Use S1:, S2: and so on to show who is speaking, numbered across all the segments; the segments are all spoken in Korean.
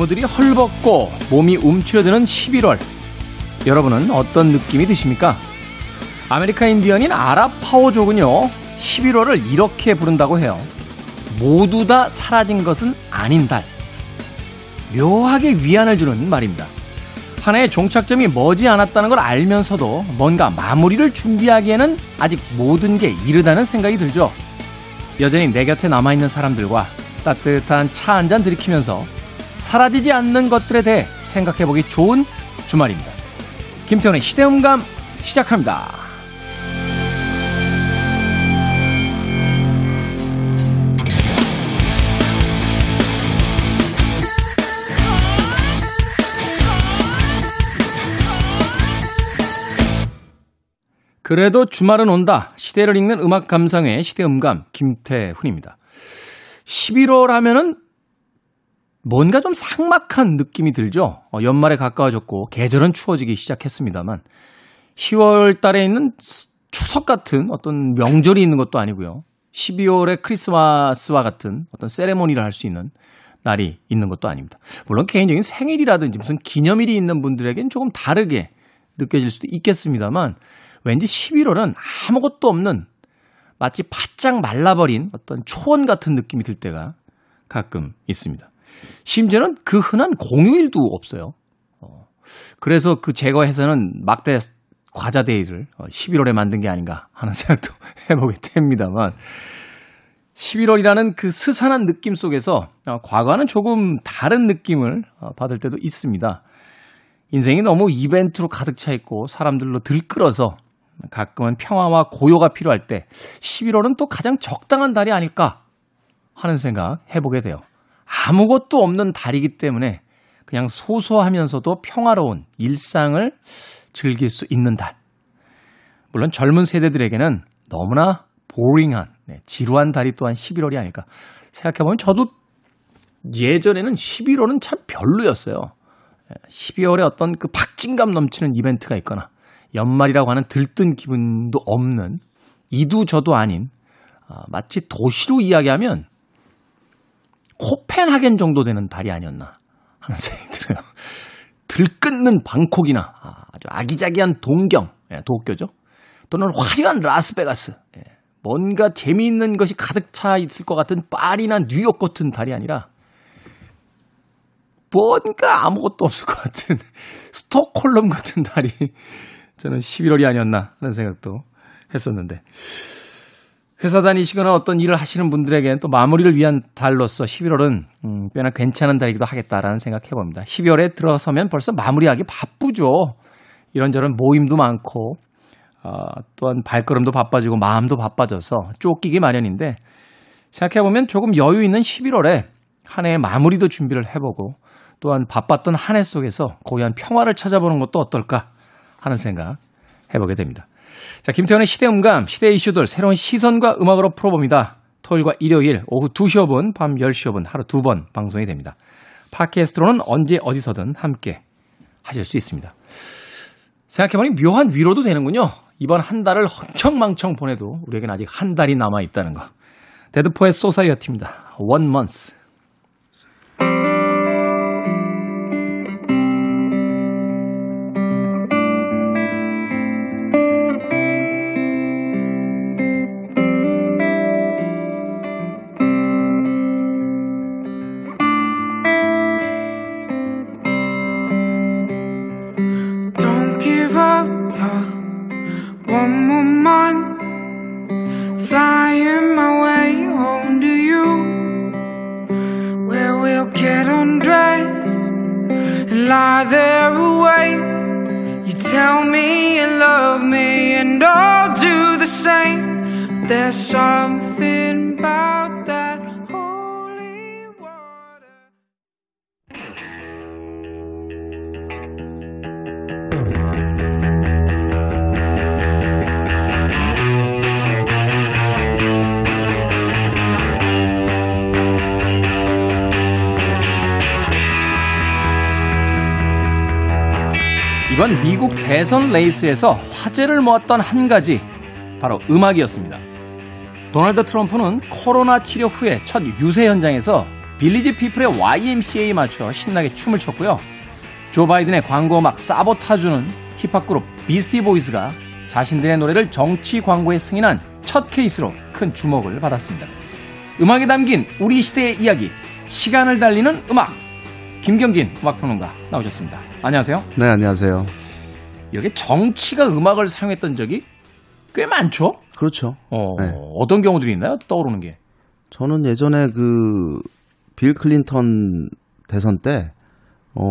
S1: 나무들이 헐벗고 몸이 움츠러드는 11월. 여러분은 어떤 느낌이 드십니까? 아메리카 인디언인 아라파호족은요, 11월을 이렇게 부른다고 해요. 모두 다 사라진 것은 아닌 달. 묘하게 위안을 주는 말입니다. 하나의 종착점이 머지 않았다는 걸 알면서도 뭔가 마무리를 준비하기에는 아직 모든 게 이르다는 생각이 들죠. 여전히 내 곁에 남아있는 사람들과 따뜻한 차 한 잔 들이키면서 사라지지 않는 것들에 대해 생각해보기 좋은 주말입니다. 김태훈의 시대음감 시작합니다. 그래도 주말은 온다. 시대를 읽는 음악 감상의 시대음감 김태훈입니다. 11월 하면은 뭔가 좀 삭막한 느낌이 들죠. 어, 연말에 가까워졌고 계절은 추워지기 시작했습니다만 10월 달에 있는 추석 같은 어떤 명절이 있는 것도 아니고요. 12월에 크리스마스와 같은 어떤 세레모니를 할 수 있는 날이 있는 것도 아닙니다. 물론 개인적인 생일이라든지 무슨 기념일이 있는 분들에겐 조금 다르게 느껴질 수도 있겠습니다만 왠지 11월은 아무것도 없는 마치 바짝 말라버린 어떤 초원 같은 느낌이 들 때가 가끔 있습니다. 심지어는 그 흔한 공휴일도 없어요. 어, 그래서 그 제거해서는 막대 과자 데이를 11월에 어, 만든 게 아닌가 하는 생각도 해보게 됩니다만 11월이라는 그 스산한 느낌 속에서 어, 과거와는 조금 다른 느낌을 받을 때도 있습니다. 인생이 너무 이벤트로 가득 차 있고 사람들로 들끓어서 가끔은 평화와 고요가 필요할 때 11월은 또 가장 적당한 달이 아닐까 하는 생각 해보게 돼요. 아무것도 없는 달이기 때문에 그냥 소소하면서도 평화로운 일상을 즐길 수 있는 달. 물론 젊은 세대들에게는 너무나 보링한, 네, 지루한 달이 또한 11월이 아닐까. 생각해보면 저도 예전에는 11월은 참 별로였어요. 12월에 어떤 그 박진감 넘치는 이벤트가 있거나 연말이라고 하는 들뜬 기분도 없는 이두저도 아닌 아, 마치 도시로 이야기하면 코펜하겐 정도 되는 달이 아니었나 하는 생각이 들어요. 들끓는 방콕이나 아, 아주 아기자기한 동경, 예, 도쿄죠. 또는 화려한 라스베가스, 예, 뭔가 재미있는 것이 가득 차 있을 것 같은 파리나 뉴욕 같은 달이 아니라 뭔가 아무것도 없을 것 같은 스톡홀름 같은 달이 저는 11월이 아니었나 하는 생각도 했었는데 회사 다니시거나 어떤 일을 하시는 분들에게는 또 마무리를 위한 달로서 11월은 음, 꽤나 괜찮은 달이기도 하겠다라는 생각 해 봅니다. 12월에 들어서면 벌써 마무리하기 바쁘죠. 이런저런 모임도 많고 어, 또한 발걸음도 바빠지고 마음도 바빠져서 쫓기기 마련인데 생각해 보면 조금 여유 있는 11월에 한 해의 마무리도 준비를 해보고 또한 바빴던 한 해 속에서 고유한 평화를 찾아보는 것도 어떨까 하는 생각 해보게 됩니다. 자, 김태현의 시대음감, 시대 이슈들 새로운 시선과 음악으로 풀어봅니다. 토요일과 일요일 오후 2시 5분, 밤 10시 5분 하루 두 번 방송이 됩니다. 팟캐스트로는 언제 어디서든 함께 하실 수 있습니다. 생각해보니 묘한 위로도 되는군요. 이번 한 달을 헝청망청 보내도 우리에겐 아직 한 달이 남아있다는 거. 데드포의 소사이어티입니다. One month.
S2: You tell me you love me, and I'll do the same. There's something about
S1: 이번 미국 대선 레이스에서 화제를 모았던 한 가지 바로 음악이었습니다. 도널드 트럼프는 코로나 치료 후에 첫 유세 현장에서 빌리지 피플의 YMCA에 맞춰 신나게 춤을 췄고요. 조 바이든의 광고 음악 사보타주는 힙합 그룹 비스티 보이스가 자신들의 노래를 정치 광고에 승인한 첫 케이스로 큰 주목을 받았습니다. 음악에 담긴 우리 시대의 이야기, 시간을 달리는 음악. 김경진 음악평론가 나오셨습니다. 안녕하세요.
S3: 네, 안녕하세요.
S1: 여기 정치가 음악을 사용했던 적이 꽤 많죠?
S3: 그렇죠.
S1: 어,
S3: 네.
S1: 어떤 경우들이 있나요? 떠오르는 게.
S3: 저는 예전에 그 빌 클린턴 대선 때, 어,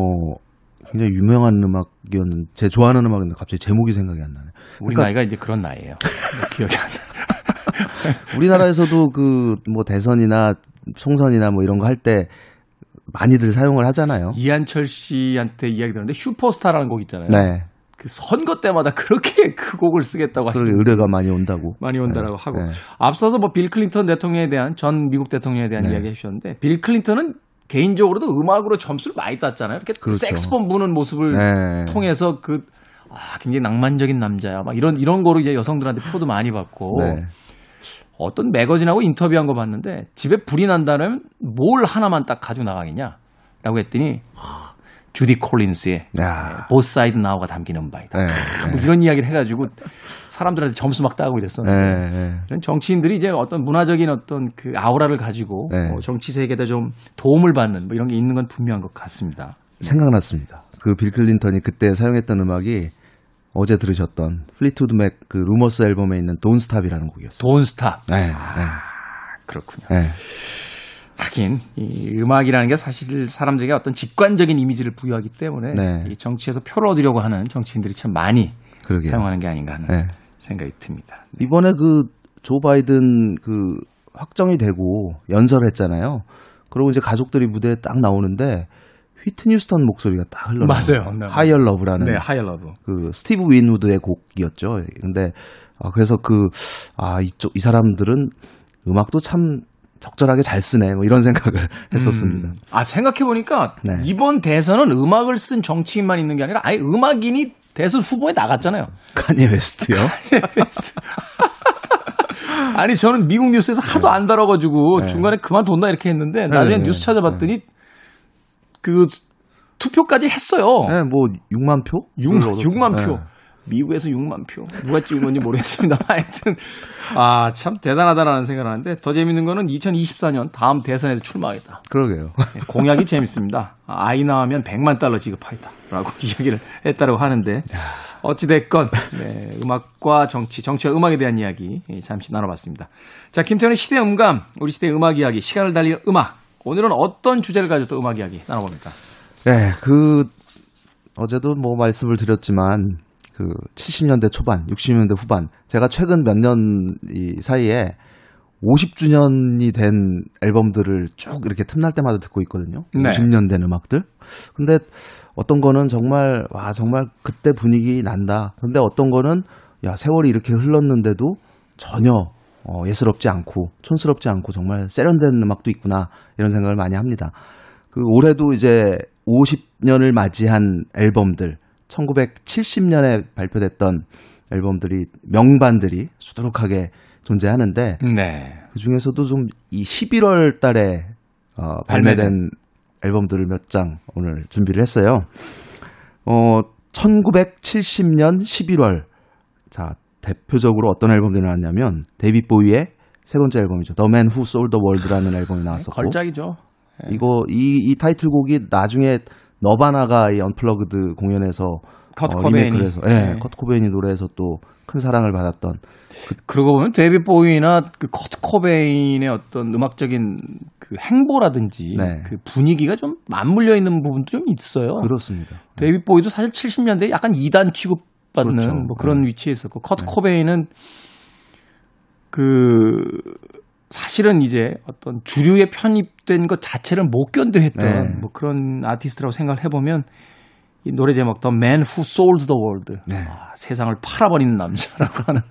S3: 굉장히 유명한 음악이었는데, 제 좋아하는 음악인데 갑자기 제목이 생각이 안 나네.
S1: 우리
S3: 그러니까-
S1: 나이가 이제 그런 나이예요. 뭐 기억이 안 나.
S3: 우리나라에서도 그 뭐 대선이나 총선이나 뭐 이런 거 할 때 많이들 사용을 하잖아요.
S1: 이한철 씨한테 이야기 들었는데 슈퍼스타라는 곡 있잖아요.
S3: 네.
S1: 그 선거 때마다 그렇게 그 곡을 쓰겠다고 하시는
S3: 의뢰가 많이 온다고.
S1: 많이 온다라고
S3: 네.
S1: 하고
S3: 네.
S1: 앞서서 뭐 빌 클린턴 대통령에 대한 전 미국 대통령에 대한
S3: 네.
S1: 이야기 해주셨는데 빌 클린턴은 개인적으로도 음악으로 점수를 많이 땄잖아요. 이렇게
S3: 그렇죠.
S1: 색스폰 부는 모습을
S3: 네.
S1: 통해서 그 아, 굉장히 낭만적인 남자야. 막 이런 이런 거로 이제 여성들한테 표도 많이 받고
S3: 네.
S1: 어떤 매거진하고 인터뷰한 거 봤는데 집에 불이 난다면 뭘 하나만 딱 가지고 나가겠냐라고 했더니 하, 주디 콜린스의
S3: 야.
S1: Both Sides Now가 담긴 음반이다.
S3: 네.
S1: 뭐 이런 이야기를 해가지고 사람들한테 점수 막 따고 이랬었는데
S3: 네. 네.
S1: 이런 정치인들이 이제 어떤 문화적인 어떤 그 아우라를 가지고
S3: 네.
S1: 어, 정치 세계에다 좀 도움을 받는 뭐 이런 게 있는 건 분명한 것 같습니다.
S3: 생각났습니다. 그 빌 클린턴이 그때 사용했던 음악이 어제 들으셨던 플리트우드 맥 그 Rumours 앨범에 있는 Don't Stop이라는 곡이었어요.
S1: Don't Stop.
S3: 네, 네,
S1: 그렇군요.
S3: 네.
S1: 하긴 이 음악이라는 게 사실 사람들에게 어떤 직관적인 이미지를 부여하기 때문에
S3: 네.
S1: 이 정치에서 표를 얻으려고 하는 정치인들이 참 많이
S3: 그러게요.
S1: 사용하는 게 아닌가 하는
S3: 네.
S1: 생각이 듭니다.
S3: 이번에 그 조 바이든 그 확정이 되고 연설을 했잖아요. 그리고 이제 가족들이 무대에 딱 나오는데 휘트니 휴스턴 목소리가 딱 흘러
S1: 맞아요. 네.
S3: Higher Love라는
S1: 네, Higher Love.
S3: 그 스티브 윈우드의 곡이었죠. 근데 아 그래서 그아 이쪽 이 사람들은 음악도 참 적절하게 잘 쓰네 뭐 이런 생각을 했었습니다.
S1: 음. 아 생각해 보니까
S3: 네.
S1: 이번 대선은 음악을 쓴 정치인만 있는 게 아니라 아예 음악인이 대선 후보에 나갔잖아요.
S3: 카니에 웨스트요.
S1: 아니 저는 미국 뉴스에서 하도 안 다뤄가지고
S3: 네.
S1: 중간에 그만뒀나 이렇게 했는데 나중에
S3: 네,
S1: 뉴스
S3: 네.
S1: 찾아봤더니 그 투표까지 했어요.
S3: 네, 뭐 6만 표?
S1: 6만, 6만 표.
S3: 네.
S1: 미국에서 6만 표. 누가 찍은 건지 모르겠습니다. 하여튼, 아, 참 대단하다라는 생각을 하는데 더 재밌는 거는 2024년 다음 대선에도 출마하겠다.
S3: 그러게요.
S1: 네, 공약이 재밌습니다. 아이 낳으면 100만 달러 지급하겠다. 라고 이야기를 했다고 하는데, 어찌 됐건, 네, 음악과 정치, 정치와 음악에 대한 이야기 예, 잠시 나눠봤습니다. 자, 김태현의 시대 음감, 우리 시대의 음악 이야기, 시간을 달리는 음악. 오늘은 어떤 주제를 가지고 또 음악 이야기 나눠봅니까?
S3: 네, 그 어제도 뭐 말씀을 드렸지만 그 70년대 초반, 60년대 후반 제가 최근 몇 년 이 사이에 50주년이 된 앨범들을 쭉 이렇게 틈날 때마다 듣고 있거든요.
S1: 네.
S3: 50년 된 음악들. 근데 어떤 거는 정말 와 정말 그때 분위기 난다. 근데 어떤 거는 야 세월이 이렇게 흘렀는데도 전혀 어, 예스럽지 않고 촌스럽지 않고 정말 세련된 음악도 있구나 이런 생각을 많이 합니다. 그 올해도 이제 50년을 맞이한 앨범들 1970년에 발표됐던 앨범들이 명반들이 수두룩하게 존재하는데
S1: 네.
S3: 그 중에서도 좀 이 11월 달에 어, 발매된 앨범들을 몇 장 오늘 준비를 했어요. 어, 1970년 11월. 자, 대표적으로 어떤 앨범들이 나왔냐면 데이빗 보위의 세 번째 앨범이죠. The Man Who Sold the World라는 앨범이 나왔었고
S1: 걸작이죠.
S3: 이거 이, 이 타이틀곡이 나중에 너바나가 이 Unplugged 공연에서
S1: 커트
S3: 어,
S1: 코베인이.
S3: 해서 예,
S1: 네.
S3: 커트 코베인이 노래해서 또 큰 사랑을 받았던
S1: 그러고 보면 데이빗 보위나 그 커트 코베인의 어떤 음악적인 그 행보라든지
S3: 네.
S1: 그 분위기가 좀 맞물려 있는 부분도 좀 있어요.
S3: 그렇습니다.
S1: 데이빗 보위도 사실 70년대에 약간 이단 취급 받는
S3: 그렇죠.
S1: 뭐 그런
S3: 네.
S1: 위치에 있었고 커트 코베인은 그 사실은 이제 어떤 주류에 편입된 것 자체를 못 견뎌했던
S3: 네.
S1: 뭐 그런 아티스트라고 생각을 해보면 이 노래 제목 The Man Who Sold the World
S3: 네.
S1: 아, 세상을 팔아버리는 남자라고 하는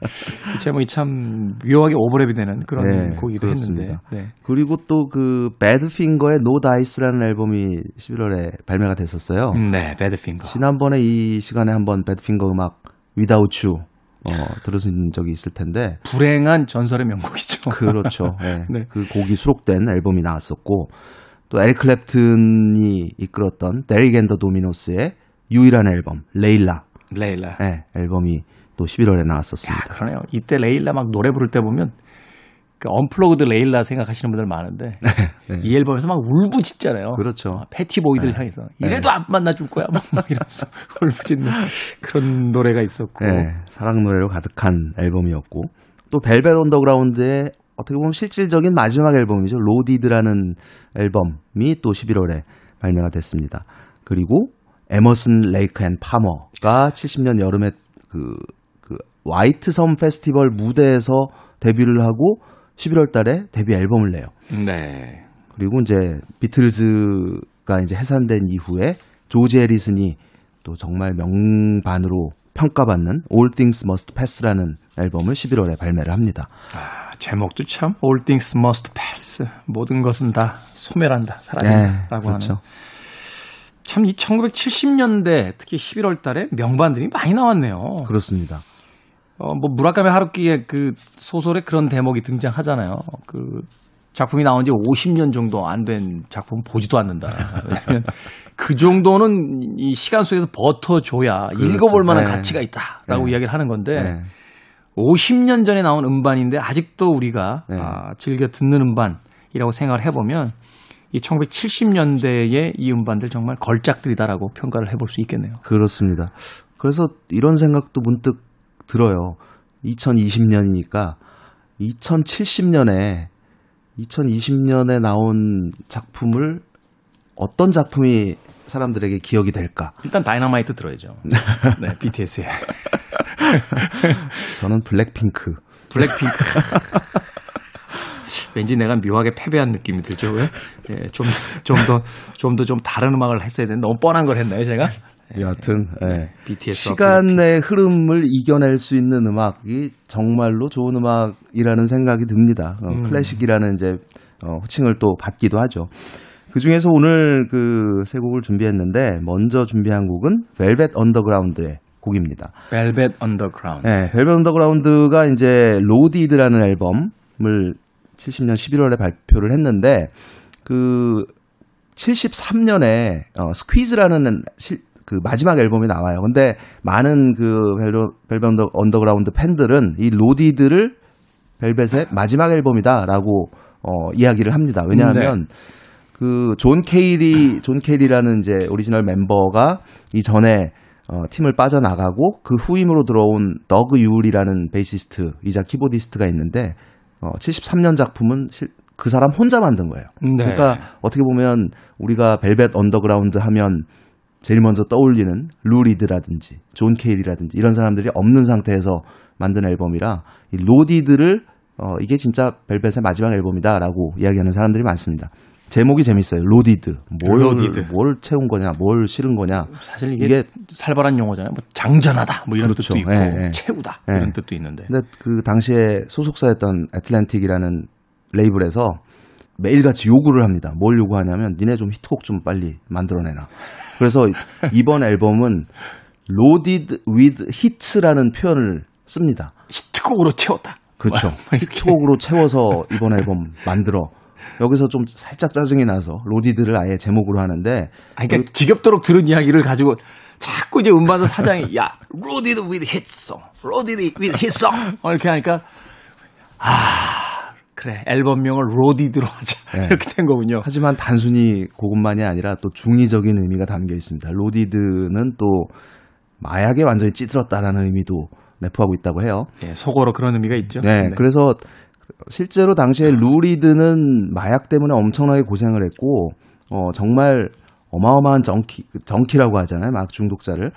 S1: 이 제목이 참 묘하게 오버랩이 되는 그런
S3: 네,
S1: 곡이기도
S3: 그렇습니다.
S1: 했는데 네.
S3: 그리고 또 그 배드핑거의 No Dice라는 앨범이 11월에 발매가 됐었어요.
S1: 네, 배드핑거.
S3: 지난번에 이 시간에 한번 배드핑거 음악 Without You 어, 들으신 적이 있을 텐데
S1: 불행한 전설의 명곡이죠.
S3: 그렇죠. 네.
S1: 네.
S3: 그 곡이 수록된 앨범이 나왔었고 또 에릭 클랩튼이 이끌었던 데릭 앤 더 도미노스의 유일한 앨범 레일라.
S1: 레일라.
S3: 네, 앨범이 또 11월에 나왔었습니다.
S1: 야, 그러네요. 이때 레일라 막 노래 부를 때 보면 그 unplugged 레일라 생각하시는 분들 많은데 네. 이 앨범에서 막 울부짖잖아요.
S3: 그렇죠.
S1: 패티 보이드를 네. 향해서 이래도 네. 안 만나줄 거야. 막, 막 이러면서 울부짖는 그런 노래가 있었고
S3: 네, 사랑 노래로 가득한 앨범이었고 또 벨벳 언더그라운드의 어떻게 보면 실질적인 마지막 앨범이죠. Loaded라는 앨범이 또 11월에 발매가 됐습니다. 그리고 에머슨 레이크 앤 파머가 70년 여름에 그, 그 와이트 섬 페스티벌 무대에서 데뷔를 하고 11월 달에 데뷔 앨범을 내요.
S1: 네.
S3: 그리고 이제 비틀즈가 이제 해산된 이후에 조지 해리슨이 또 정말 명반으로 평가받는 All Things Must Pass라는 앨범을 11월에 발매를 합니다.
S1: 아, 제목도 참 All Things Must Pass. 모든 것은 다 소멸한다, 사라진다라고 네, 그렇죠. 하는. 참 이 1970년대 특히 11월 달에 명반들이 많이 나왔네요.
S3: 그렇습니다.
S1: 어, 뭐 무라카미 하루키의 그 소설에 그런 대목이 등장하잖아요. 그 작품이 나온 지 50년 정도 안 된 작품 보지도 않는다. 왜냐면 그 정도는 이 시간 속에서 버텨줘야 그렇죠. 읽어볼 만한 네. 가치가 있다라고 네. 이야기를 하는 건데 네. 50년 전에 나온 음반인데 아직도 우리가 네. 아, 즐겨 듣는 음반이라고 생각을 해보면 이 1970년대의 이 음반들 정말 걸작들이다라고 평가를 해볼 수 있겠네요.
S3: 그렇습니다. 그래서 이런 생각도 문득 들어요. 2020년이니까 2070년에 2020년에 나온 작품을 어떤 작품이 사람들에게 기억이 될까?
S1: 일단 다이너마이트 들어야죠. 네, BTS의.
S3: 저는 블랙핑크.
S1: 블랙핑크. 왠지 내가 묘하게 패배한 느낌이 들죠. 왜? 예, 좀, 좀 더, 좀 더 좀 다른 음악을 했어야 되는데 너무 뻔한 걸 했나요, 제가?
S3: 여하튼 네. BTS 시간의 흐름을 이겨낼 수 있는 음악이 정말로 좋은 음악이라는 생각이 듭니다. 어, 음. 클래식이라는 이제 어, 호칭을 또 받기도 하죠. 그 중에서 오늘 그 세 곡을 준비했는데 먼저 준비한 곡은 벨벳 언더그라운드의 곡입니다.
S1: 벨벳 언더그라운드.
S3: 네, 벨벳 언더그라운드가 이제 Loaded라는 앨범을 70년 11월에 발표를 했는데 그 73년에 어, Squeeze라는 실, 그 마지막 앨범이 나와요. 근데 많은 그 벨벳 언더그라운드 팬들은 이 Loaded를 벨벳의 마지막 앨범이다라고 어, 이야기를 합니다. 왜냐하면 네. 그 존 케일이 존 케일이라는 이제 오리지널 멤버가 이전에 어, 팀을 빠져나가고 그 후임으로 들어온 더그 율이라는 베이시스트이자 키보디스트가 있는데 어, 73년 작품은 실, 그 사람 혼자 만든 거예요. 네. 그러니까 어떻게 보면 우리가 벨벳 언더그라운드 하면 제일 먼저 떠올리는 루 리드라든지 존 케일이라든지 이런 사람들이 없는 상태에서 만든 앨범이라 이 Loaded를 어, 이게 진짜 벨벳의 마지막 앨범이다라고 이야기하는 사람들이 많습니다. 제목이 재밌어요. Loaded. 뭘, loaded. 뭘 채운 거냐, 뭘 실은 거냐.
S1: 사실 이게, 이게 살벌한 용어잖아요. 뭐 장전하다, 뭐 이런 그렇죠. 뜻도 있고, 네, 네. 채우다 네. 이런 뜻도 있는데.
S3: 근데 그 당시에 소속사였던 애틀랜틱이라는 레이블에서 매일같이 요구를 합니다. 뭘 요구하냐면 니네 좀 히트곡 좀 빨리 만들어내라. 그래서 이번 앨범은 loaded with hits라는 표현을 씁니다.
S1: 히트곡으로 채웠다.
S3: 그렇죠. 히트곡으로 채워서 이번 앨범 만들어. 여기서 좀 살짝 짜증이 나서 Loaded를 아예 제목으로 하는데
S1: 아 그러니까 그, 지겹도록 들은 이야기를 가지고 자꾸 이제 음반사 사장이 야 loaded with hit song, loaded with hit song 이렇게 하니까 아 그래 앨범명을 Loaded로 하자 네. 이렇게 된 거군요.
S3: 하지만 단순히 그것만이 아니라 또 중의적인 의미가 담겨 있습니다. Loaded는 또 마약에 완전히 찌들었다라는 의미도 내포하고 있다고 해요.
S1: 네, 속어로 그런 의미가 있죠.
S3: 네, 네. 그래서 실제로 당시에 루리드는 마약 때문에 엄청나게 고생을 했고 어 정말 어마어마한 정키 정키라고 하잖아요. 막 중독자를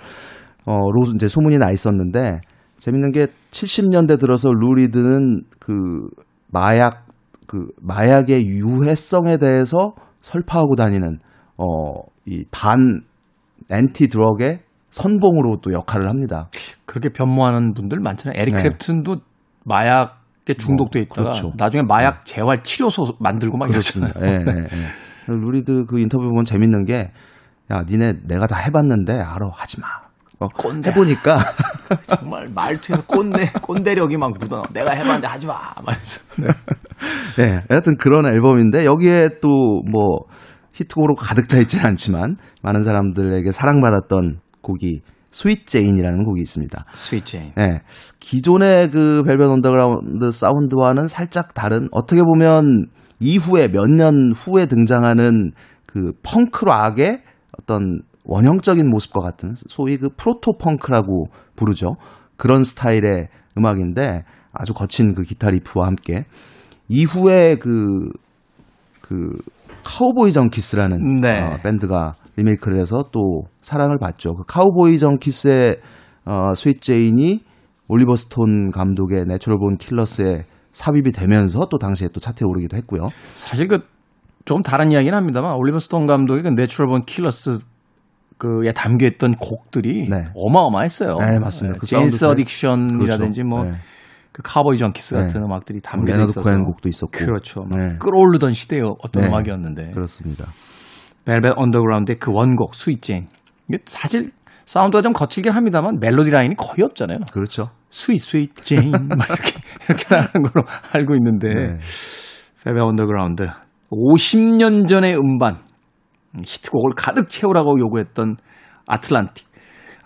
S3: 어로 이제 소문이 나 있었는데 재밌는 게 70년대 들어서 루리드는 그 마약 그 마약의 유해성에 대해서 설파하고 다니는 어 이 반 anti drug의 선봉으로 또 역할을 합니다.
S1: 그렇게 변모하는 분들 많잖아요. 에릭 네. 크랩튼도 마약에 중독돼 뭐, 있다가 그렇죠. 나중에 마약 네. 재활 치료소 만들고 막 이러잖아요. 네, 네, 네.
S3: 루 리드 그 인터뷰 보면 재밌는 게 야, 니네 내가 다 해봤는데 알아 하지 마. 어, 꼰대. 해보니까
S1: 정말 말투에서 꼰대 꼰대력이 막 묻어. 내가 해봤는데 하지 마. 말면서.
S3: 네. 네, 하여튼 그런 앨범인데 여기에 또 뭐 히트곡으로 가득 차 있지는 않지만 많은 사람들에게 사랑받았던 곡이 Sweet Jane이라는 곡이 있습니다.
S1: Sweet Jane.
S3: 네. 기존의 그 벨벳 언더그라운드 사운드와는 살짝 다른 어떻게 보면 이후에 몇 년 후에 등장하는 그 펑크 락의 어떤 원형적인 모습과 같은 소위 그 proto punk라고 부르죠. 그런 스타일의 음악인데 아주 거친 그 기타 리프와 함께 이후에 그, 그, 카우보이 정키스라는
S1: 네.
S3: 어, 밴드가 리메이크를 해서 또 사랑을 받죠. 그 카우보이 정키스의 어, 스윗 제인이 올리버 스톤 감독의 Natural Born Killers에 삽입이 되면서 또 당시에 또 차트에 오르기도 했고요.
S1: 사실 그 좀 다른 이야기는 합니다만 올리버 스톤 감독의 그 Natural Born Killers 그에 담겨 있던 곡들이
S3: 네.
S1: 어마어마했어요.
S3: 네, 맞습니다. 그
S1: 제인스
S3: 사운드
S1: 어딕션이라든지
S3: 그렇죠.
S1: 뭐
S3: 네.
S1: 그 카우보이 정키스 같은
S3: 네.
S1: 음악들이
S3: 레너드
S1: 있어서
S3: 코엔 곡도 있었고.
S1: 그렇죠. 막
S3: 네.
S1: 끓어오르던 시대의 어떤
S3: 네.
S1: 음악이었는데
S3: 그렇습니다.
S1: 벨벳 언더그라운드의 그 원곡 Sweet Jane 이게 사실 사운드가 좀 거칠긴 합니다만 멜로디 라인이 거의 없잖아요.
S3: 그렇죠.
S1: 스윗 스윗 제인 막 이렇게 이렇게 나가는 걸로 알고 있는데
S3: 네.
S1: 벨벳 언더그라운드 50년 전의 음반 히트곡을 가득 채우라고 요구했던 아틀란틱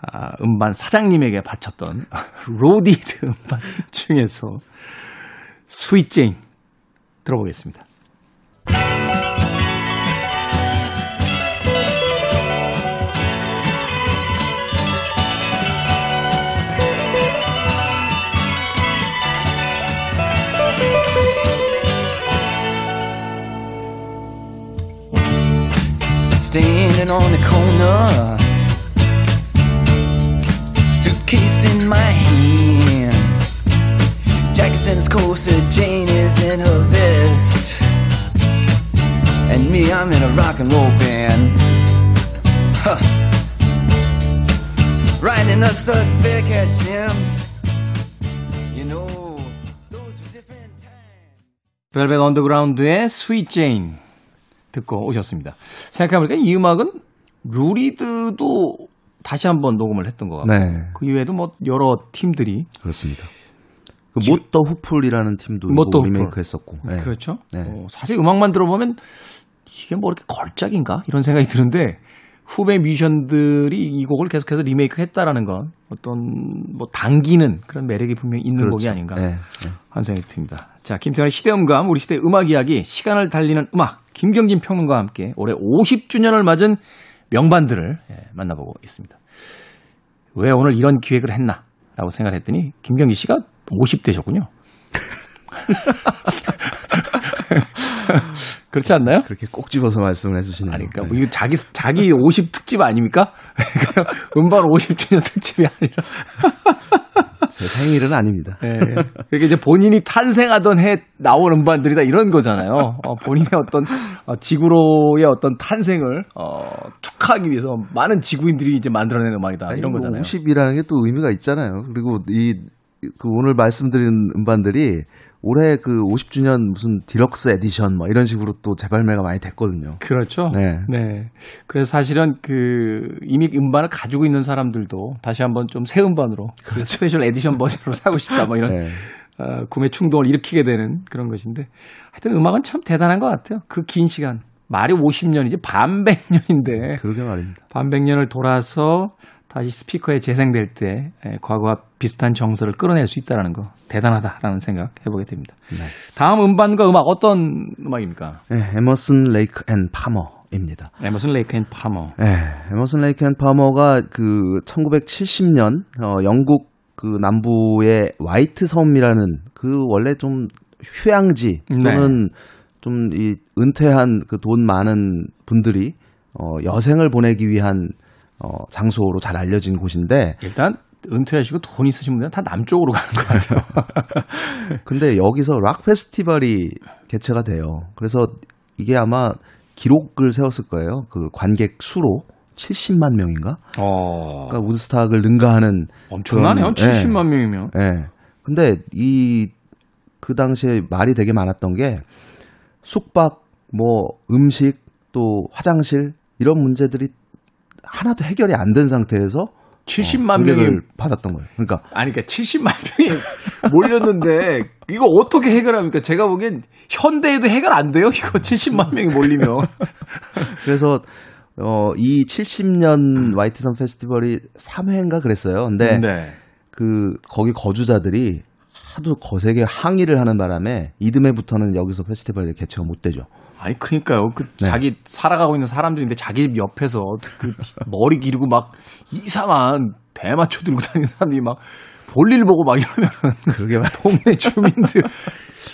S1: 아, 음반 사장님에게 바쳤던 로디드 음반 중에서 스윗 제인 들어보겠습니다.
S4: Standing on the corner, suitcase in my hand. Jackson's corset, Jane is in her vest. And me, I'm in a rock and roll band. Huh. Riding a Studs Bearcat Jim. You know, those were different times.
S1: 벨벳 언더그라운드의 스윗 제인 듣고 오셨습니다. 생각해보니까 이 음악은 루리드도 다시 한번 녹음을 했던 것 같고
S3: 네.
S1: 그 이외에도 뭐 여러 팀들이
S3: 그렇습니다. 그 못더 후플이라는 팀도
S1: 못더
S3: 이거
S1: 후플.
S3: 리메이크 했었고. 네.
S1: 그렇죠.
S3: 네.
S1: 어, 사실 음악만 들어보면 이게 뭐 이렇게 걸작인가 이런 생각이 드는데 후배 뮤지션들이 이 곡을 계속해서 리메이크 했다라는 건 어떤 뭐 당기는 그런 매력이 분명히 있는
S3: 그렇죠.
S1: 곡이 아닌가
S3: 네. 네.
S1: 하는 생각이 듭니다. 자, 김태환의 시대음감, 우리 시대 음악 이야기, 시간을 달리는 음악, 김경진 평론가와 함께 올해 50주년을 맞은 명반들을 예, 만나보고 있습니다. 왜 오늘 이런 기획을 했나? 라고 생각을 했더니, 김경진 씨가 50대셨군요. 그렇지 않나요?
S3: 그렇게 꼭 집어서 말씀을 해주시네요.
S1: 아니, 그러니까
S3: 네.
S1: 뭐 이거 자기, 자기 50 특집 아닙니까? 음반 50주년 특집이 아니라.
S3: 제 생일은 아닙니다.
S1: 예. 그게 이제 본인이 탄생하던 해 나온 음반들이다 이런 거잖아요. 어, 본인의 어떤 어, 지구로의 어떤 탄생을 어, 축하하기 위해서 많은 지구인들이 이제 만들어낸 음악이다 이런
S3: 뭐
S1: 거잖아요.
S3: 50이라는 게 또 의미가 있잖아요. 그리고 이 그 오늘 말씀드린 음반들이 올해 그 50주년 무슨 deluxe edition 뭐 이런 식으로 또 재발매가 많이 됐거든요.
S1: 그렇죠.
S3: 네.
S1: 그래서 사실은 그 이미 음반을 가지고 있는 사람들도 다시 한번 좀 새 음반으로 그 special edition 버전으로 사고 싶다 뭐 이런
S3: 네.
S1: 어, 구매 충동을 일으키게 되는 그런 것인데 하여튼 음악은 참 대단한 것 같아요. 그 긴 시간 말이 50년이지 반백년인데
S3: 그러게 말입니다.
S1: 반백년을 돌아서 다시 스피커에 재생될 때 에, 과거와 비슷한 정서를 끌어낼 수 있다는 거 대단하다라는 생각 해보게 됩니다. 다음 음반과 음악 어떤 음악입니까?
S3: 네, 에머슨 레이크 앤 파머 입니다.
S1: 에머슨 레이크 앤 파머.
S3: 네, 에머슨 레이크 앤 파머가 그 1970년 어, 영국 그 남부의 화이트 섬이라는 그 원래 좀 휴양지
S1: 네.
S3: 또는 좀이 은퇴한 그 돈 많은 분들이 어, 여생을 보내기 위한 어, 장소로 잘 알려진 곳인데
S1: 일단 은퇴하시고 돈 있으신 분들은 다 남쪽으로 가는 것 같아요.
S3: 근데 여기서 락 페스티벌이 개최가 돼요. 그래서 이게 아마 기록을 세웠을 거예요. 그 관객 수로 70만 명인가?
S1: 어,
S3: 그러니까 우드스탁을 능가하는
S1: 엄청나네요.
S3: 그런, 예.
S1: 70만 명이면.
S3: 예. 근데 이 그 당시에 말이 되게 많았던 게 숙박, 뭐 음식, 또 화장실 이런 문제들이 하나도 해결이 안 된 상태에서
S1: 70만
S3: 명이
S1: 명이
S3: 받았던 거예요. 그러니까
S1: 아니 그러니까 70만 명이 몰렸는데 이거 어떻게 해결합니까? 제가 보기엔 현대에도 해결 안 돼요. 이거 70만 명이 몰리면.
S3: 그래서 어, 이 70년 화이트선 페스티벌이 3회인가 그랬어요. 근데
S1: 네.
S3: 그 거기 거주자들이 하도 거세게 항의를 하는 바람에 이듬해부터는 여기서 페스티벌이 개최가 못 되죠.
S1: 아니 그러니까요. 그
S3: 네.
S1: 자기 살아가고 있는 사람들인데 자기 옆에서 그 머리 기르고 막 이상한 대마초 들고 다니는 사람들이 막 볼일 보고 막 이러면
S3: 그러게 말.
S1: 동네 주민들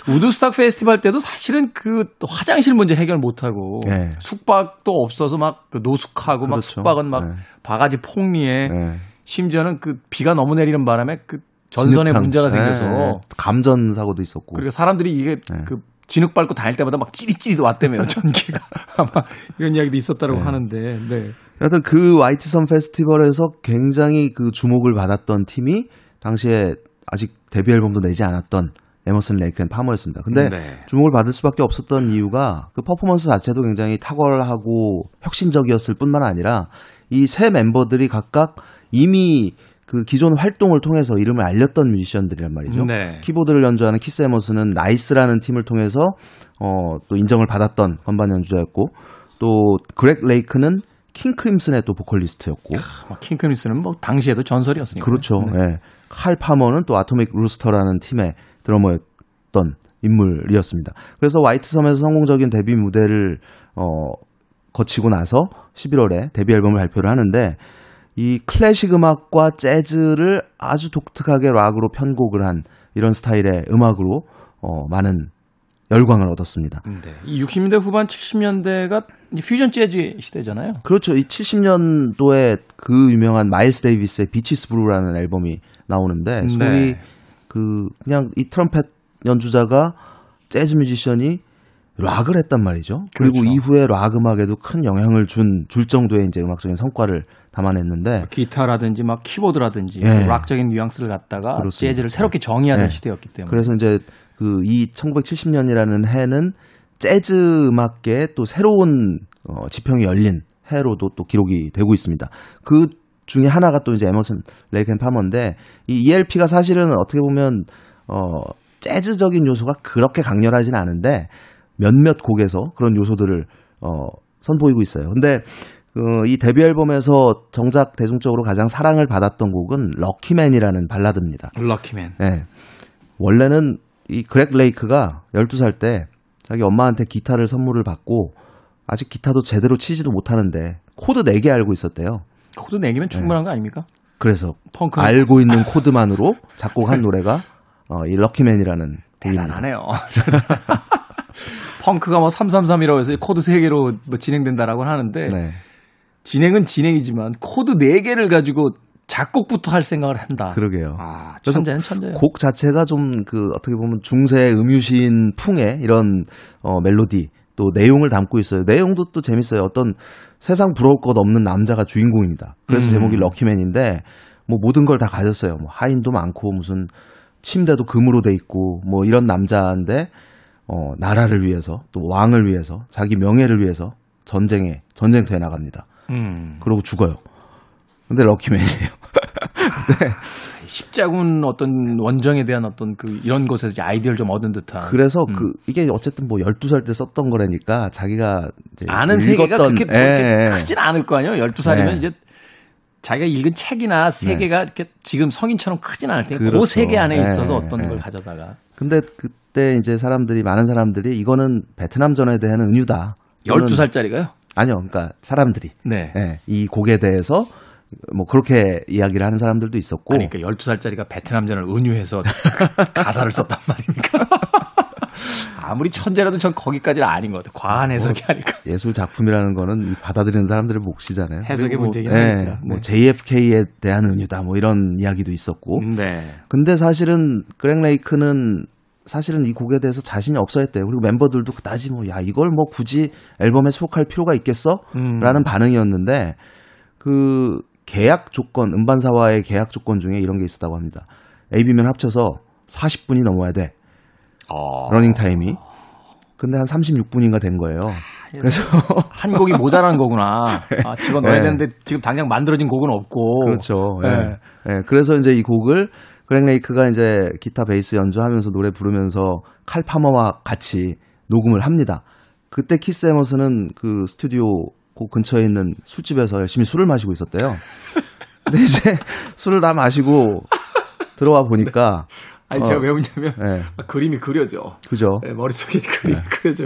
S1: 우드스탁 페스티벌 때도 사실은 그 화장실 문제 해결 못 하고
S3: 네.
S1: 숙박도 없어서 막그 노숙하고 막
S3: 그렇죠.
S1: 숙박은 막
S3: 네.
S1: 바가지 폭리에
S3: 네.
S1: 심지어는 그 비가 너무 내리는 바람에 그 전선에
S3: 진흙탕.
S1: 문제가 생겨서
S3: 네. 감전 사고도 있었고.
S1: 그러니까 사람들이 이게
S3: 네.
S1: 그 진흙 밟고 다닐 때마다 막 찌릿찌릿 왔다며요 전기가 아마 이런 이야기도 있었다고 하는데 네.
S3: 여하튼 그 와이트섬 페스티벌에서 굉장히 그 주목을 받았던 팀이 당시에 아직 데뷔 앨범도 내지 않았던 에머슨 레이크 앤 파머였습니다. 근데
S1: 네.
S3: 주목을 받을 수밖에 없었던 이유가 그 퍼포먼스 자체도 굉장히 탁월하고 혁신적이었을 뿐만 아니라 이 세 멤버들이 각각 이미 그 기존 활동을 통해서 이름을 알렸던 뮤지션들이란 말이죠.
S1: 네.
S3: 키보드를 연주하는 키스 에머슨은 나이스라는 팀을 통해서 어, 또 인정을 받았던 건반 연주자였고 또 그렉 레이크는 킹 크림슨의 또 보컬리스트였고
S1: 막 킹 크림슨은 뭐 당시에도 전설이었으니까
S3: 그렇죠.
S1: 네.
S3: 예. 칼 파머는 또 아토믹 루스터라는 팀의 드러머였던 인물이었습니다. 그래서 와이트 섬에서 성공적인 데뷔 무대를 어, 거치고 나서 11월에 데뷔 앨범을 발표를 하는데 이 클래식 음악과 재즈를 아주 독특하게 락으로 편곡을 한 이런 스타일의 음악으로 어, 많은 열광을 얻었습니다.
S1: 네. 이 60년대 후반 70년대가 퓨전 재즈 시대잖아요.
S3: 그렇죠. 이 70년도에 그 유명한 마일스 데이비스의 Bitches Brew라는 앨범이 나오는데 소위
S1: 네.
S3: 그 그냥 이 트럼펫 연주자가 재즈 뮤지션이 락을 했단 말이죠. 그리고
S1: 그렇죠.
S3: 이후에 락 음악에도 큰 영향을 준 줄 정도의 이제 음악적인 성과를 담아냈는데
S1: 기타라든지 막 키보드라든지
S3: 예.
S1: 락적인 뉘앙스를 갖다가
S3: 그렇습니다.
S1: 재즈를 새롭게 정의하던
S3: 예.
S1: 시대였기 때문에
S3: 그래서 이제 그 이 1970년이라는 해는 재즈 음악계의 또 새로운 어, 지평이 열린 해로도 또 기록이 되고 있습니다. 그 중에 하나가 또 이제 에머슨 레이크 앤 파머인데 이 ELP가 사실은 어떻게 보면 어 재즈적인 요소가 그렇게 강렬하진 않은데 몇몇 곡에서 그런 요소들을 어 선보이고 있어요. 근데 그이 데뷔 앨범에서 정작 대중적으로 가장 사랑을 받았던 곡은 Lucky Man이라는 발라드입니다.
S1: Lucky Man.
S3: 네. 원래는 이 그렉 레이크가 12살 때 자기 엄마한테 기타를 선물을 받고 아직 기타도 제대로 치지도 못하는데 코드 4개 알고 있었대요.
S1: 코드 4개면 충분한 거 아닙니까?
S3: 그래서
S1: 펑크
S3: 알고 있는 코드만으로 작곡한 노래가 어, 이 Lucky Man이라는.
S1: 대단하네요. 펑크가 뭐 333이라고 해서 코드 3개로 뭐 진행된다라고 하는데
S3: 네.
S1: 진행은 진행이지만 코드 4개를 가지고 작곡부터 할 생각을 한다.
S3: 그러게요.
S1: 아, 천재는 천재예요.
S3: 곡 자체가 좀 그 어떻게 보면 중세 음유시인 풍의 이런 어, 멜로디 또 내용을 담고 있어요. 내용도 또 재밌어요. 어떤 세상 부러울 것 없는 남자가 주인공입니다. 그래서
S1: 음.
S3: 제목이 럭키맨인데 뭐 모든 걸 다 가졌어요. 뭐 하인도 많고 무슨 침대도 금으로 돼 있고 뭐 이런 남자인데 어, 나라를 위해서 또 왕을 위해서 자기 명예를 위해서 전쟁에 전쟁터에 나갑니다.
S1: 음.
S3: 그러고 죽어요. 근데 럭키맨이에요.
S1: 십자군 어떤 원정에 대한 어떤 그 이런 곳에서 이제 아이디어를 좀 얻은 듯한.
S3: 그래서 그 이게 어쨌든 뭐 12살 때 썼던 거라니까 자기가
S1: 아는 세계가 그렇게,
S3: 예,
S1: 그렇게
S3: 예.
S1: 크진 않을 거 아니에요. 12살이면
S3: 네.
S1: 이제 자기가 읽은 책이나 세계가 이렇게 지금 성인처럼 크진 않을 테니까 그
S3: 그렇죠.
S1: 세계 안에
S3: 네,
S1: 있어서 어떤
S3: 네.
S1: 걸 가져다가
S3: 근데 그때 이제 사람들이 많은 사람들이 이거는 베트남전에 대한 은유다. 이거는-
S1: 12살짜리가요?
S3: 아니요. 그러니까 사람들이
S1: 네.
S3: 예, 이 곡에 대해서 뭐 그렇게 이야기를 하는 사람들도 있었고
S1: 아니, 그러니까 12살짜리가 베트남전을 은유해서 가사를 썼단 말입니까? 아무리 천재라도 전 거기까지는 아닌 것 같아요. 과한 해석이 아닐까.
S3: 예술 작품이라는 거는 이 받아들이는 사람들의 몫이잖아요.
S1: 해석의
S3: 그리고
S1: 문제긴
S3: 예,
S1: 하니까.
S3: 뭐
S1: 네.
S3: JFK에 대한 은유다 뭐 이런 이야기도 있었고
S1: 네.
S3: 근데 사실은 그렉 레이크는 사실은 이 곡에 대해서 자신이 없어 했대요. 그리고 멤버들도 그다지 뭐 야 이걸 뭐 굳이 앨범에 수록할 필요가 있겠어?
S1: 음.
S3: 라는 반응이었는데 그 계약 조건 음반사와의 계약 조건 중에 이런 게 있었다고 합니다. AB면 합쳐서 40분이 넘어야 돼.
S1: 어.
S3: 러닝 타임이. 근데 한 36분인가 된 거예요.
S1: 그래서 한 곡이 모자란 거구나. 아, 집어 넣어야 네. 되는데 지금 당장 만들어진 곡은 없고.
S3: 그렇죠. 예. 네. 네. 그래서 이제 이 곡을 그렉 레이크가 이제 기타 베이스 연주하면서 노래 부르면서 칼 파머와 같이 녹음을 합니다. 그때 키스 에머슨은 그 스튜디오 그 근처에 있는 술집에서 열심히 술을 마시고 있었대요. 근데 이제 술을 다 마시고 들어와 보니까
S1: 아니 어, 제가 왜 웃냐면 네. 아, 그림이 그려져.
S3: 그죠.
S1: 네, 머릿속에 그림이 네. 그려져.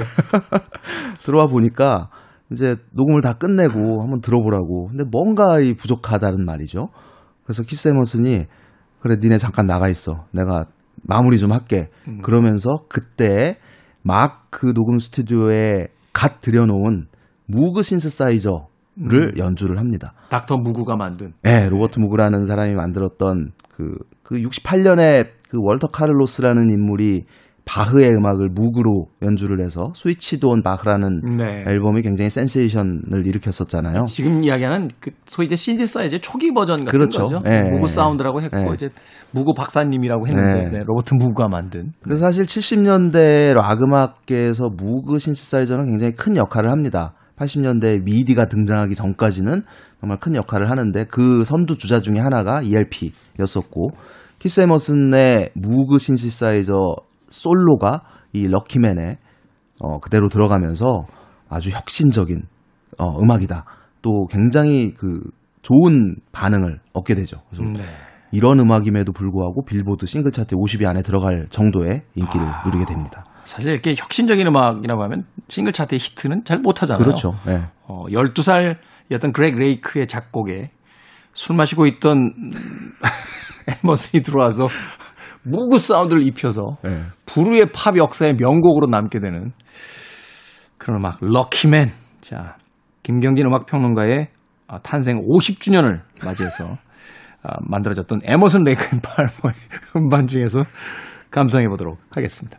S3: 들어와 보니까 이제 녹음을 다 끝내고 한번 들어보라고. 근데 뭔가 이 부족하다는 말이죠. 그래서 키스 에머슨이 그래 니네 잠깐 나가 있어. 내가 마무리 좀 할게. 음. 그러면서 그때 막 그 녹음 스튜디오에 갓 들여놓은 무그 신시사이저를 음. 연주를 합니다.
S1: 닥터 무그가 만든.
S3: 네, 로버트 무그라는 사람이 만들었던 그, 그 68년에 그 월터 카를로스라는 인물이 바흐의 음악을 무그로 연주를 해서 Switched-On Bach라는 네. 앨범이 굉장히 센세이션을 일으켰었잖아요.
S1: 지금 이야기하는 그 소위 이제 신디사이즈 초기 버전 같은 그렇죠. 거죠. 네. 무그 사운드라고 했고 네. 이제 무그 박사님이라고 했는데 네. 네 로버트 무그가 만든.
S3: 그래서 사실 70년대 락 음악계에서 무그 신디사이저는 굉장히 큰 역할을 합니다. 80년대 MIDI가 등장하기 전까지는 정말 큰 역할을 하는데 그 선두 주자 중에 하나가 ELP였었고 키스 에머슨의 무그 신시사이저 솔로가 이 Lucky Man에 어, 그대로 들어가면서 아주 혁신적인 어, 음악이다. 또 굉장히 그 좋은 반응을 얻게 되죠. 그래서 네. 이런 음악임에도 불구하고 빌보드 싱글 차트 50위 안에 들어갈 정도의 인기를 아, 누리게 됩니다.
S1: 사실 이렇게 혁신적인 음악이라고 하면 싱글 차트의 히트는 잘 못하잖아요.
S3: 그렇죠. 네.
S1: 어, 12살이었던 그렉 레이크의 작곡에 술 마시고 있던 에머슨이 들어와서 무그 사운드를 입혀서 네. 불후의 팝 역사의 명곡으로 남게 되는 그런 음악 Lucky Man. 자, 김경진 음악 평론가의 아, 탄생 50주년을 맞이해서 아, 만들어졌던 에머슨 레이크 앤 팔머의 음반 중에서 감상해 보도록 하겠습니다.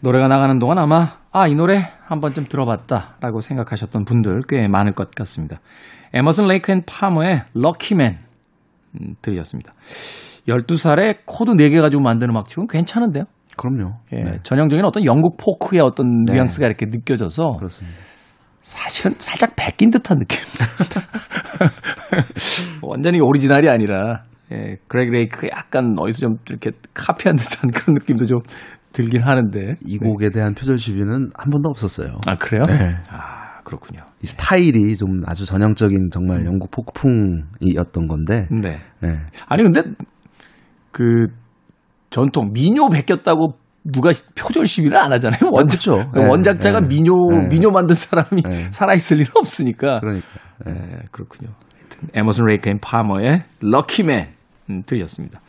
S1: 노래가 나가는 동안 아마 아, 이 노래 한 번쯤 들어봤다라고 생각하셨던 분들 꽤 많을 것 같습니다. 에머슨 레이크 앤 파머의 Lucky Man 음, 들으셨습니다. 12살에 코드 4개 가지고 만드는 음악 치고는 괜찮은데요?
S3: 그럼요.
S1: 예, 네. 전형적인 어떤 영국 포크의 어떤 네. 뉘앙스가 이렇게 느껴져서
S3: 그렇습니다.
S1: 사실은 살짝 베낀 듯한 느낌입니다. 완전히 오리지널이 아니라 예, 그렉 레이크 약간 어디서 좀 이렇게 카피한 듯한 그런 느낌도 좀 들긴 하는데
S3: 이 곡에 네. 대한 표절 시비는 한 번도 없었어요.
S1: 아 그래요?
S3: 네.
S1: 아 그렇군요.
S3: 이 스타일이 좀 아주 전형적인 정말 음. 영국 포크풍이었던 건데.
S1: 네. 네. 아니 근데 그 전통 민요 베꼈다고 누가 표절 시비를 안 하잖아요. 원, 그렇죠. 네. 원작자가 네. 민요 네. 민요 만든 사람이 네. 살아 있을 리는 없으니까.
S3: 그러니까.
S1: 네, 그렇군요. 에머슨 레이크 앤 파머의 Lucky Man 음, 들렸습니다.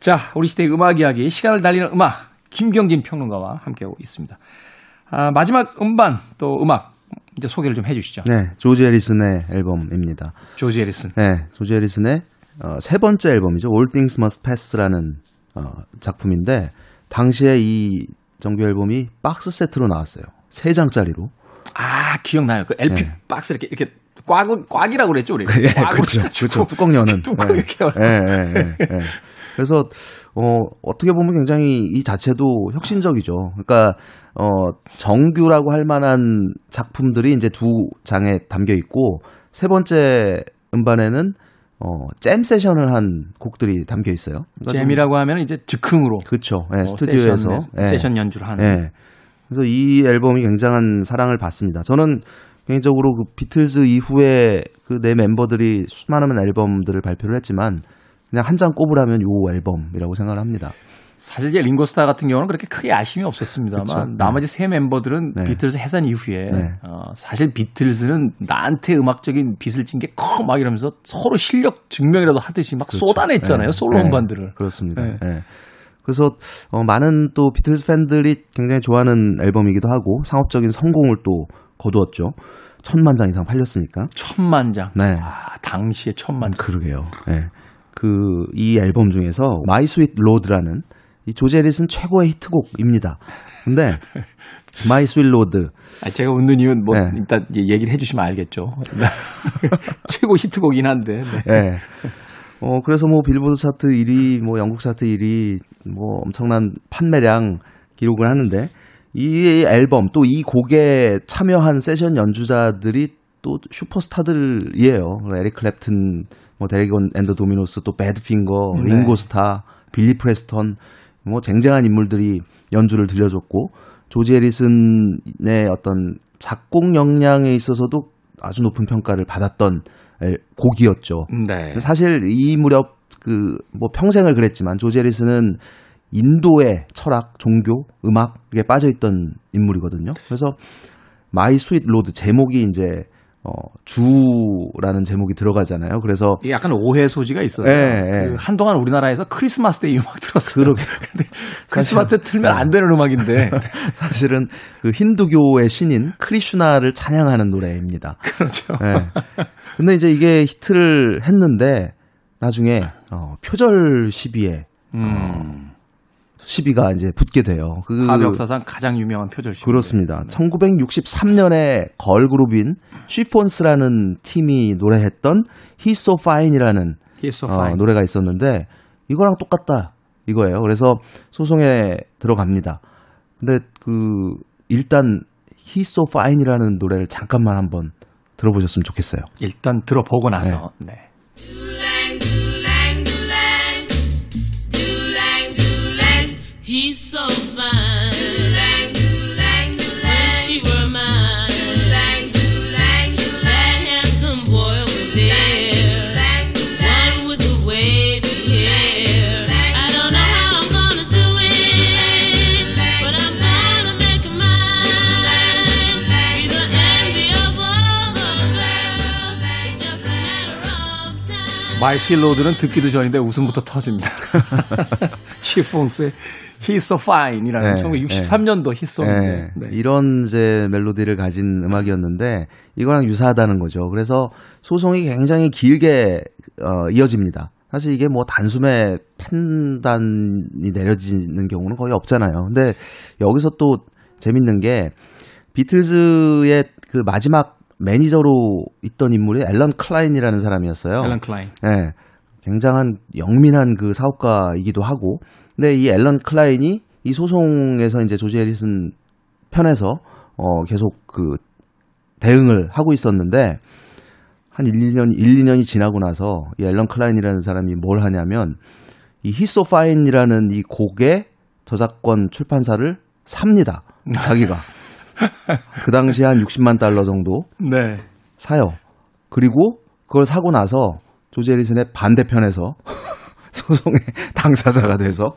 S1: 자, 우리 시대의 음악 이야기, 시간을 달리는 음악 김경진 평론가와 함께하고 있습니다. 아, 마지막 음반 또 음악 이제 소개를 좀 해주시죠.
S3: 네, 조지 해리슨의 앨범입니다.
S1: 조지 해리슨.
S3: 네, 조지 해리슨의 어, 세 번째 앨범이죠. All Things Must Pass라는 어, 작품인데 당시에 이 정규 앨범이 박스 세트로 나왔어요. 세 장짜리로.
S1: 아 기억나요. 그 LP 네. 박스 이렇게 이렇게 꽉 꽉이라고 그랬죠 우리.
S3: 예, 그렇죠. 그렇죠. 뚜껑 여는.
S1: 뚜껑 네. 이렇게.
S3: 예, 예, 예, 예. 그래서 어 어떻게 보면 굉장히 이 자체도 혁신적이죠. 그러니까 어 정규라고 할 만한 작품들이 이제 두 장에 담겨 있고 세 번째 음반에는 어, 잼 세션을 한 곡들이 담겨 있어요.
S1: 그러니까 잼이라고 하면 이제 즉흥으로.
S3: 그렇죠. 네, 어, 스튜디오에서.
S1: 세션, 네. 세션 연주를 하는.
S3: 네. 그래서 이 앨범이 굉장한 사랑을 받습니다. 저는 개인적으로 그 비틀즈 이후에 그 네 멤버들이 수많은 앨범들을 발표를 했지만 그냥 한 장 꼽으라면 요 앨범이라고 생각을 합니다.
S1: 사실 이제 링고스타 같은 경우는 그렇게 크게 아쉬움이 없었습니다만
S3: 그렇죠.
S1: 나머지 세 멤버들은
S3: 네.
S1: 비틀즈 해산 이후에
S3: 네.
S1: 어, 사실 비틀즈는 나한테 음악적인 빚을 진 게 커 막 이러면서 서로 실력 증명이라도 하듯이 막 쏟아냈잖아요
S3: 네.
S1: 솔로
S3: 네.
S1: 음반들을.
S3: 그렇습니다.
S1: 네.
S3: 예. 그래서 어, 많은 또 비틀즈 팬들이 굉장히 좋아하는 앨범이기도 하고 상업적인 성공을 또 거두었죠. 천만 장 이상 팔렸으니까.
S1: 천만 장.
S3: 네.
S1: 아, 당시에 천만 장.
S3: 그러게요. 예. 그이 앨범 중에서 My Sweet Lord라는 이 해리슨 최고의 히트곡입니다. 근데 My Sweet Lord
S1: 아, 제가 웃는 이유는 뭐
S3: 네.
S1: 일단 얘기를 해 주시면 알겠죠. 최고 히트곡이긴 한데. 네.
S3: 예. 어, 그래서 뭐 빌보드 차트 1위, 뭐 영국 차트 1위, 뭐 엄청난 판매량 기록을 하는데 이 앨범 또 이 곡에 참여한 세션 연주자들이 또 슈퍼스타들이에요. 에릭 클랩튼, 뭐 Derek and the Dominos, 또 배드핑거,
S1: 네.
S3: 링고스타, 빌리 프레스턴, 뭐 쟁쟁한 인물들이 연주를 들려줬고 조지 해리슨의 어떤 작곡 역량에 있어서도 아주 높은 평가를 받았던 엘- 곡이었죠.
S1: 네.
S3: 사실 이 무렵 그 뭐 평생을 그랬지만 해리슨은 인도의 철학, 종교, 음악에 빠져 있던 인물이거든요. 그래서 My Sweet Lord 제목이 이제 어 주라는 제목이 들어가잖아요. 그래서
S1: 약간 오해 소지가 있어요.
S3: 예, 예.
S1: 그 한동안 우리나라에서 크리스마스 때 이 음악 들었어요.
S3: 그러게.
S1: 근데 크리스마스 때 틀면 안 되는 음악인데.
S3: 사실은 그 힌두교의 신인 크리슈나를 찬양하는 노래입니다.
S1: 그렇죠.
S3: 예. 근데 이제 이게 히트를 했는데 나중에 어, 표절 시비에
S1: 음.
S3: 시비가 이제 붙게 돼요. 그
S1: 팝 역사상 가장 유명한 표절식.
S3: 그렇습니다. 1963년에 걸그룹인 쉬폰스라는 팀이 노래했던 He's So Fine이라는
S1: He's so
S3: 어,
S1: fine.
S3: 노래가 있었는데 이거랑 똑같다 이거예요. 그래서 소송에 들어갑니다. 근데 그 일단 He's So Fine이라는 노래를 잠깐만 한번 들어보셨으면 좋겠어요.
S1: 일단 들어보고 나서. 네.
S5: Dulang,
S1: My Sweet Lord는 듣기도 전인데 웃음부터 터집니다. 시폰스의 He's so fine이라는
S3: 네,
S1: 1963년도 히트송인데.
S3: 예,
S1: 네.
S3: 이런 이제 멜로디를 가진 음악이었는데 이거랑 유사하다는 거죠. 그래서 소송이 굉장히 길게 어, 이어집니다. 사실 이게 뭐 단숨에 판단이 내려지는 경우는 거의 없잖아요. 근데 여기서 또 재밌는 게 비틀즈의 그 마지막 매니저로 있던 인물이 앨런 클라인이라는 사람이었어요.
S1: 앨런 클라인.
S3: 예. 굉장한 영민한 그 사업가이기도 하고. 근데 이 앨런 클라인이 이 소송에서 이제 조지 해리슨 편에서 어 계속 그 대응을 하고 있었는데 한 1, 2년 1, 2년이 지나고 나서 이 앨런 클라인이라는 사람이 뭘 하냐면 이 So Fine이라는 이 곡의 저작권 출판사를 삽니다. 자기가. 그 당시 한 60만 달러 정도
S1: 네.
S3: 사요. 그리고 그걸 사고 나서 조지 해리슨의 반대편에서 소송의 당사자가 돼서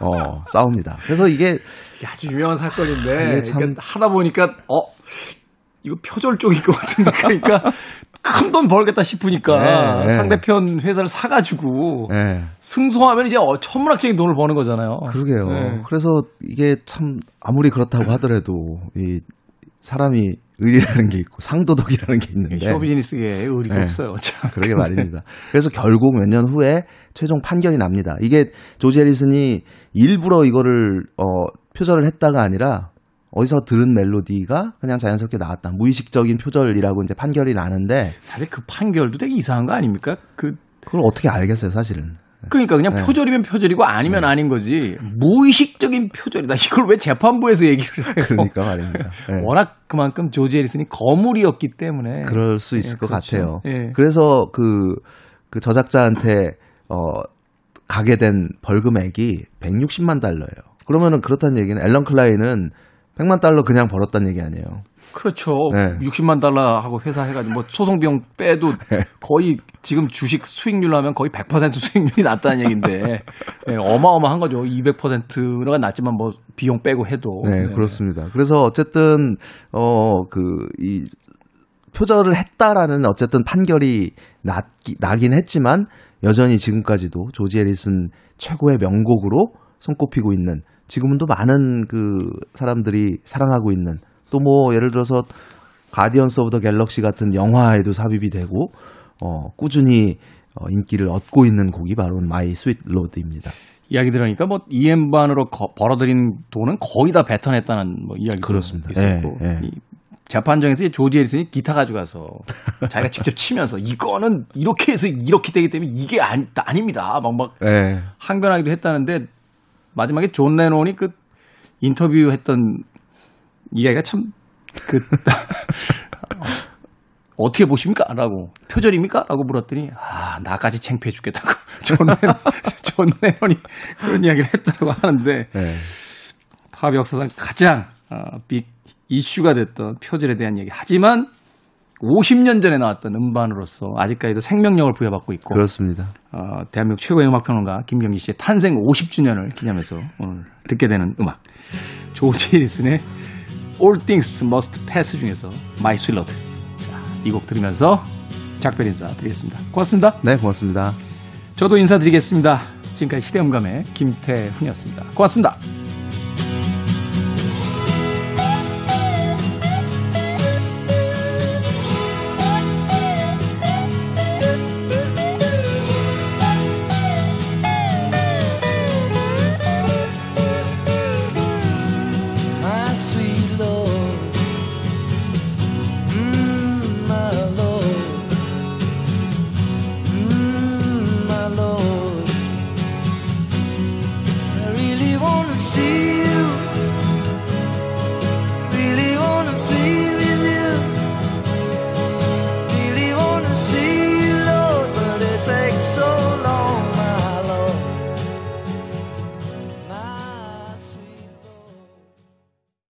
S3: 어, 싸웁니다. 그래서 이게
S1: 이게 아주 유명한 사건인데
S3: 이게 참-
S1: 이게 하다 보니까 어 이거 표절 쪽일 것 같은데 그러니까 큰 돈 벌겠다 싶으니까
S3: 네, 네.
S1: 상대편 회사를 사가지고
S3: 예.
S1: 승소하면 이제 어, 천문학적인 돈을 버는 거잖아요.
S3: 그러게요.
S1: 네.
S3: 그래서 이게 참 아무리 그렇다고 하더라도 이 사람이 의리라는 게 있고 상도덕이라는 게 있는데
S1: 쇼비즈니스계에 의리도
S3: 네.
S1: 없어요. 참.
S3: 그러게 말입니다. 그래서 결국 몇 년 후에 최종 판결이 납니다. 이게 조지 해리슨이 일부러 이거를 어, 표절을 했다가 아니라 어디서 들은 멜로디가 그냥 자연스럽게 나왔다. 무의식적인 표절이라고 이제 판결이 나는데
S1: 사실 그 판결도 되게 이상한 거 아닙니까? 그
S3: 그걸 어떻게 알겠어요, 사실은.
S1: 그러니까 그냥
S3: 네.
S1: 표절이면 표절이고 아니면 아닌 거지 무의식적인 표절이다. 이걸 왜 재판부에서 얘기를 해요?
S3: 그러니까 말입니다. 네.
S1: 워낙 그만큼 조지 해리슨이 거물이었기 때문에
S3: 그럴 수 있을
S1: 예,
S3: 것
S1: 그렇죠.
S3: 같아요.
S1: 예.
S3: 그래서 그, 그 저작자한테 어, 가게 된 벌금액이 160만 달러예요. 그러면은 그렇다는 얘기는 앨런 클라인은 100만 달러 그냥 벌었다는 얘기 아니에요.
S1: 그렇죠.
S3: 네.
S1: 60만 달러 하고 회사 해가지고 뭐 소송 비용 빼도
S3: 네.
S1: 거의 지금 주식 수익률로 하면 거의 100% 수익률이 났다는 얘기인데 네, 어마어마한 거죠. 200%가 낮지만 뭐 비용 빼고 해도.
S3: 네,
S1: 네.
S3: 그렇습니다. 그래서 어쨌든 어그이 표절을 했다라는 어쨌든 판결이 났기, 나긴 했지만 여전히 지금까지도 조지 해리슨 최고의 명곡으로 손꼽히고 있는 지금도 많은 그 사람들이 사랑하고 있는 또 뭐 예를 들어서 Guardians of the Galaxy 같은 영화에도 삽입이 되고 어 꾸준히 어, 인기를 얻고 있는 곡이 바로 My Sweet Lord입니다.
S1: 이야기 들으니까 뭐 이 음반으로 벌어들인 돈은 거의 다 뱉어냈다는 뭐 이야기도
S3: 그렇습니다.
S1: 있었고
S3: 예, 예.
S1: 이 재판정에서 이 조지 해리슨이 기타 가져가서 자기가 직접 치면서 이거는 이렇게 해서 이렇게 되기 때문에 이게 아니, 아닙니다. 막막
S3: 네.
S1: 항변하기도 했다는데 마지막에 존 레논이 그 인터뷰했던 이야기가 참 그 어떻게 보십니까? 라고 표절입니까? 라고 물었더니 아 나까지 창피해 죽겠다고 존 레논, 존 레논이 그런 이야기를 했다고 하는데
S3: 네.
S1: 팝 역사상 가장 어, big 이슈가 됐던 표절에 대한 얘기 하지만 50년 전에 나왔던 음반으로서 아직까지도 생명력을 부여받고 있고
S3: 그렇습니다.
S1: 어, 대한민국 최고의 음악평론가 김경희 씨의 탄생 50주년을 기념해서 오늘 듣게 되는 음악 조지 해리슨의 All Things Must Pass 중에서 My Sweet Lord 이 곡 들으면서 작별 인사 드리겠습니다. 고맙습니다.
S3: 네, 고맙습니다.
S1: 저도 인사드리겠습니다. 지금까지 시대음감의 김태훈이었습니다. 고맙습니다.